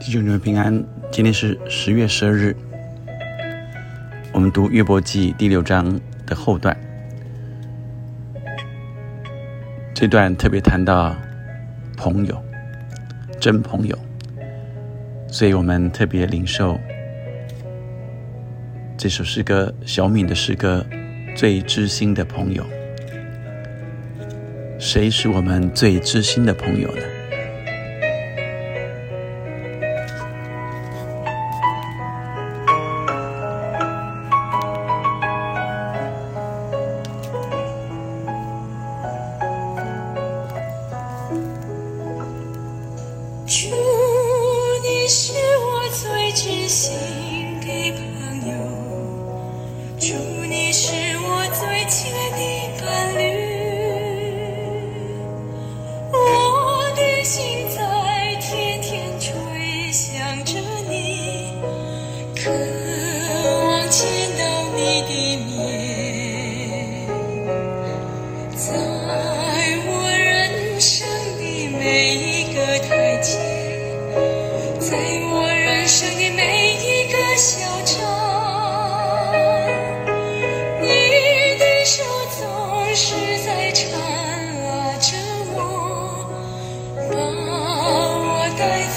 弟兄姊妹平安，今天是十月十二日，我们读约伯记第六章的后段。这段特别谈到朋友，真朋友，所以我们特别领受这首诗歌小敏的诗歌《最知心的朋友》。谁是我们最知心的朋友呢？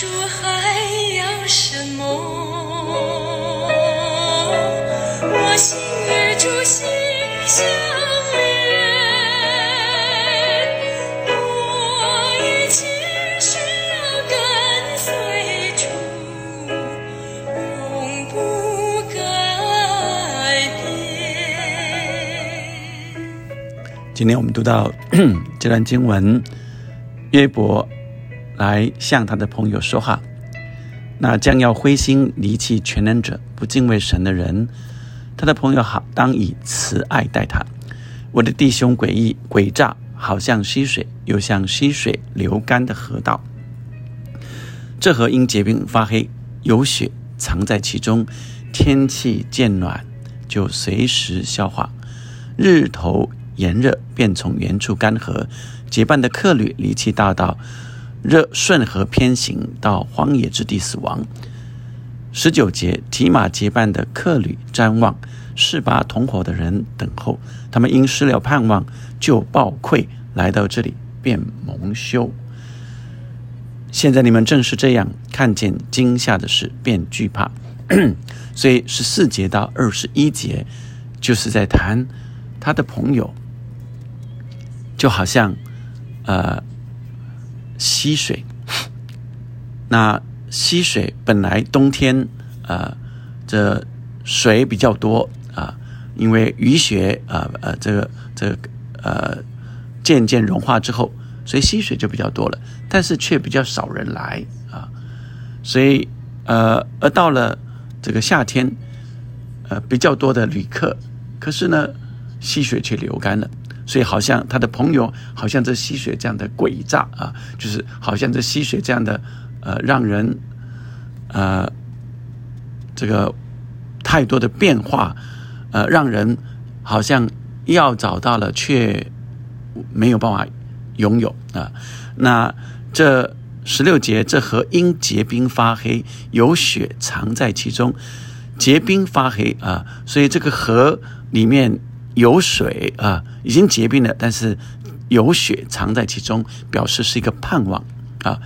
主还要什么？我心与主心相连，我一切需要跟随主，永不改变。今天我们读到 这段经文，约伯来向他的朋友说话。那将要灰心离弃全能者、不敬畏神的人，他的朋友好当以慈爱待他。我的弟兄诡异诡诈，好像溪水，又像溪水流干的河道。这河因结冰发黑，有雪藏在其中。天气渐暖，就随时消化。日头炎热，便从原处干涸。结伴的客旅离弃大道，热顺河偏行到荒野之地死亡。十九节，提马结伴的客旅瞻望，示巴同伙的人等候。他们因失了盼望，就暴愧，来到这里便蒙羞。现在你们正是这样，看见惊吓的事便惧怕。所以十四节到二十一节，就是在谈他的朋友，就好像呃溪水。那溪水本来冬天呃这水比较多啊、因为雨雪呃呃这个这个呃渐渐融化之后，所以溪水就比较多了，但是却比较少人来啊，所以呃而到了这个夏天，呃比较多的旅客，可是呢溪水却流干了。所以好像他的朋友，好像这溪水这样的诡诈啊，就是好像这溪水这样的呃，让人呃这个太多的变化，呃，让人好像要找到了，却没有办法拥有啊。那这十六节，这河因结冰发黑，有血藏在其中，结冰发黑啊，所以这个河里面。有水啊，已经结冰了，但是有雪藏在其中，表示是一个盼望啊，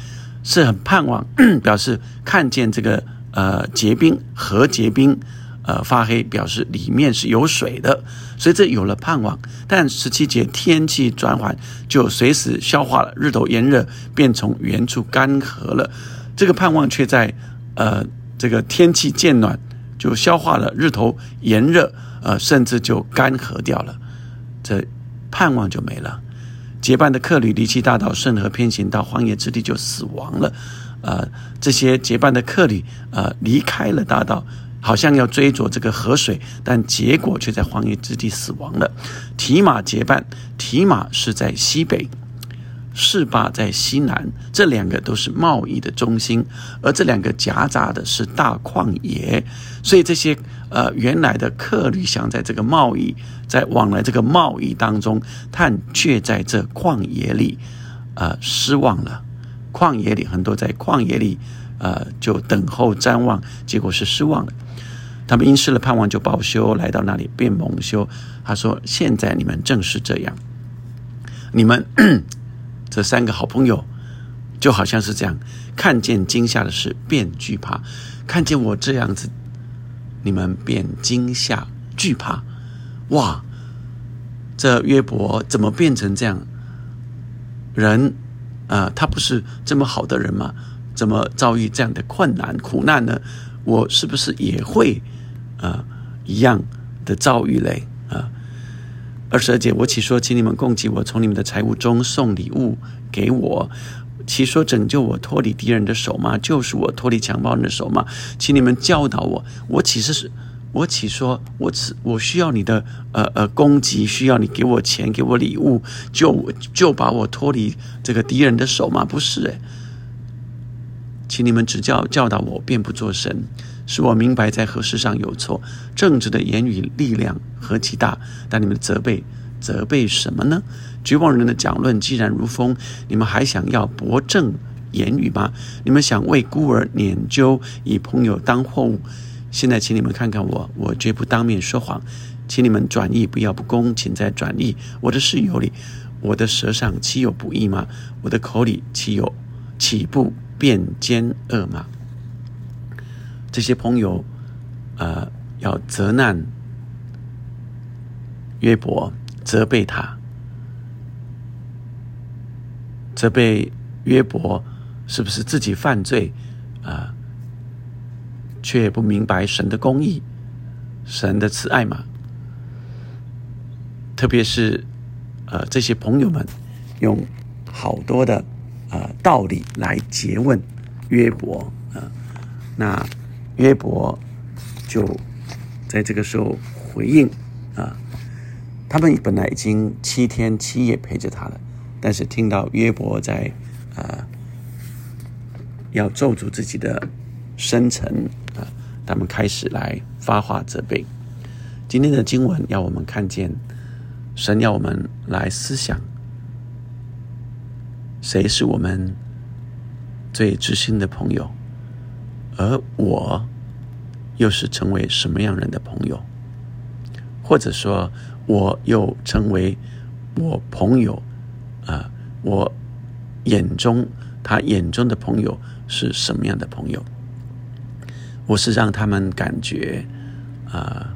是很盼望，表示看见这个呃结冰河结冰，呃发黑，表示里面是有水的，所以这有了盼望。但十七节天气转缓，就随时消化了，日头炎热，便从原处干涸了。这个盼望却在呃这个天气渐暖，就消化了，日头炎热。呃，甚至就干涸掉了，这盼望就没了。结伴的客旅离弃大道，顺河偏行到荒野之地，就死亡了。呃，这些结伴的客旅，呃，离开了大道，好像要追逐这个河水，但结果却在荒野之地死亡了。提马结伴，提马是在西北。士巴在西南，这两个都是贸易的中心，而这两个夹杂的是大旷野，所以这些呃原来的客旅想在这个贸易在往来这个贸易当中，但却在这旷野里呃失望了。旷野里很多在旷野里呃就等候瞻望，结果是失望了。他们因失了盼望，就报修来到那里便蒙羞。他说：“现在你们正是这样，你们。”这三个好朋友就好像是这样，看见惊吓的事便惧怕，看见我这样子，你们便惊吓惧怕。哇，这约伯怎么变成这样？人啊，他不是这么好的人吗？怎么遭遇这样的困难苦难呢？我是不是也会啊一样的遭遇嘞？二十二节，我岂说，请你们供给我，从你们的财物中送礼物给我？岂说拯救我脱离敌人的手吗？救赎我脱离强暴人的手吗？请你们教导我，我岂是我岂说我只我需要你的呃呃供给，需要你给我钱，给我礼物，就就把我脱离这个敌人的手吗？不是诶，请你们指教教导我，便不做神。使我明白在何事上有错，正直的言语力量何其大！但你们的责备，责备什么呢？绝望人的讲论既然如风，你们还想要博正言语吗？你们想为孤儿撵究，以朋友当货物？现在，请你们看看我，我绝不当面说谎。请你们转意，不要不公，请再转意。我的室友里，我的舌上岂有不义吗？我的口里岂有岂不变奸恶吗？这些朋友，呃，要责难约伯，责备他，责备约伯是不是自己犯罪啊？却不明白神的公义、神的慈爱嘛？特别是呃，这些朋友们用好多的呃道理来诘问约伯啊，那。约伯就在这个时候回应啊，他们本来已经七天七夜陪着他了，但是听到约伯在啊要咒诅自己的生辰啊，他们开始来发话责备。今天的经文要我们看见，神要我们来思想，谁是我们最知心的朋友。而我又是成为什么样人的朋友？或者说，我又成为我朋友啊？我眼中他眼中的朋友是什么样的朋友？我是让他们感觉啊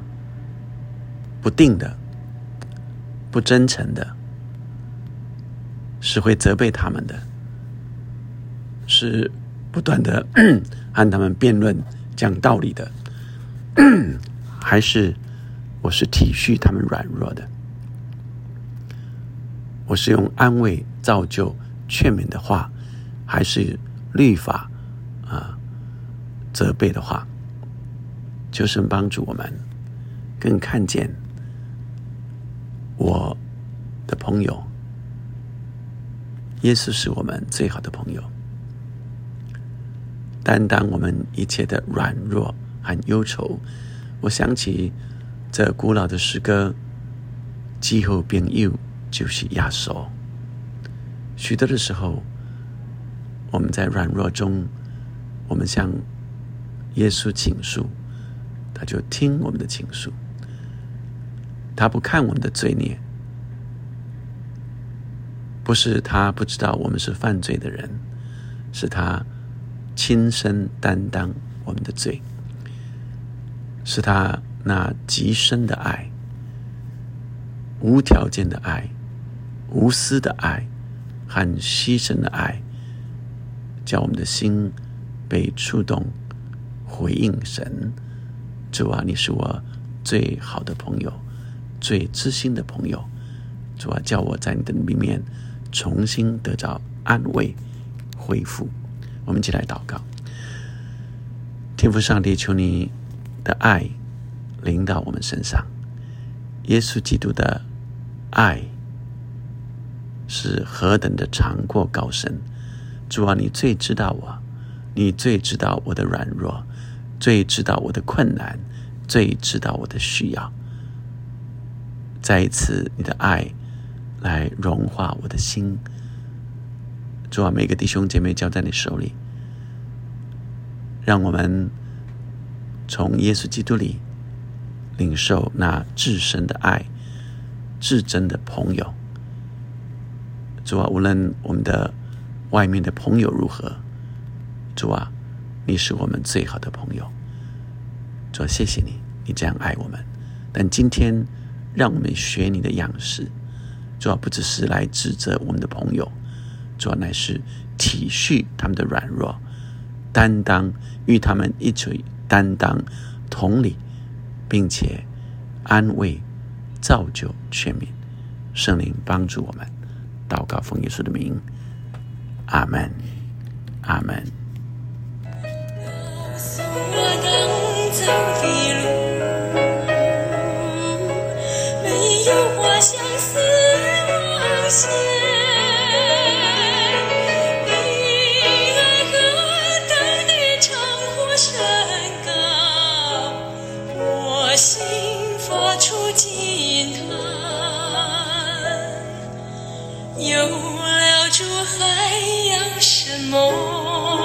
不定的、不真诚的，是会责备他们的，是不断的。和他们辩论讲道理的，还是我是体恤他们软弱的？我是用安慰、造就、劝勉的话，还是律法啊责备的话？就是帮助我们更看见我的朋友，耶稣是我们最好的朋友。担当我们一切的软弱和忧愁。我想起这古老的诗歌：“气候变忧，就是压缩。”许多的时候，我们在软弱中，我们向耶稣倾诉，他就听我们的倾诉。他不看我们的罪孽，不是他不知道我们是犯罪的人，是他。亲身担当我们的罪，是他那极深的爱、无条件的爱、无私的爱和牺牲的爱，叫我们的心被触动，回应神。主啊，你是我最好的朋友，最知心的朋友。主啊，叫我在你的里面重新得到安慰、恢复。我们一起来祷告：天父上帝，求你的爱临到我们身上。耶稣基督的爱是何等的长阔高深！主啊，你最知道我，你最知道我的软弱，最知道我的困难，最知道我的需要。再一次，你的爱来融化我的心。主啊，每个弟兄姐妹交在你手里，让我们从耶稣基督里。领受那至深的爱、至真的朋友。主啊，无论我们的外面的朋友如何，主啊，你是我们最好的朋友。主啊，谢谢你，你这样爱我们。但今天，让我们学你的样式。主啊，不只是来指责我们的朋友，主啊，乃是体恤他们的软弱，担当与他们一起担当，同理。并且安慰、造就、劝勉，圣灵帮助我们。祷告奉耶稣的名，阿门，阿门。有还要什么？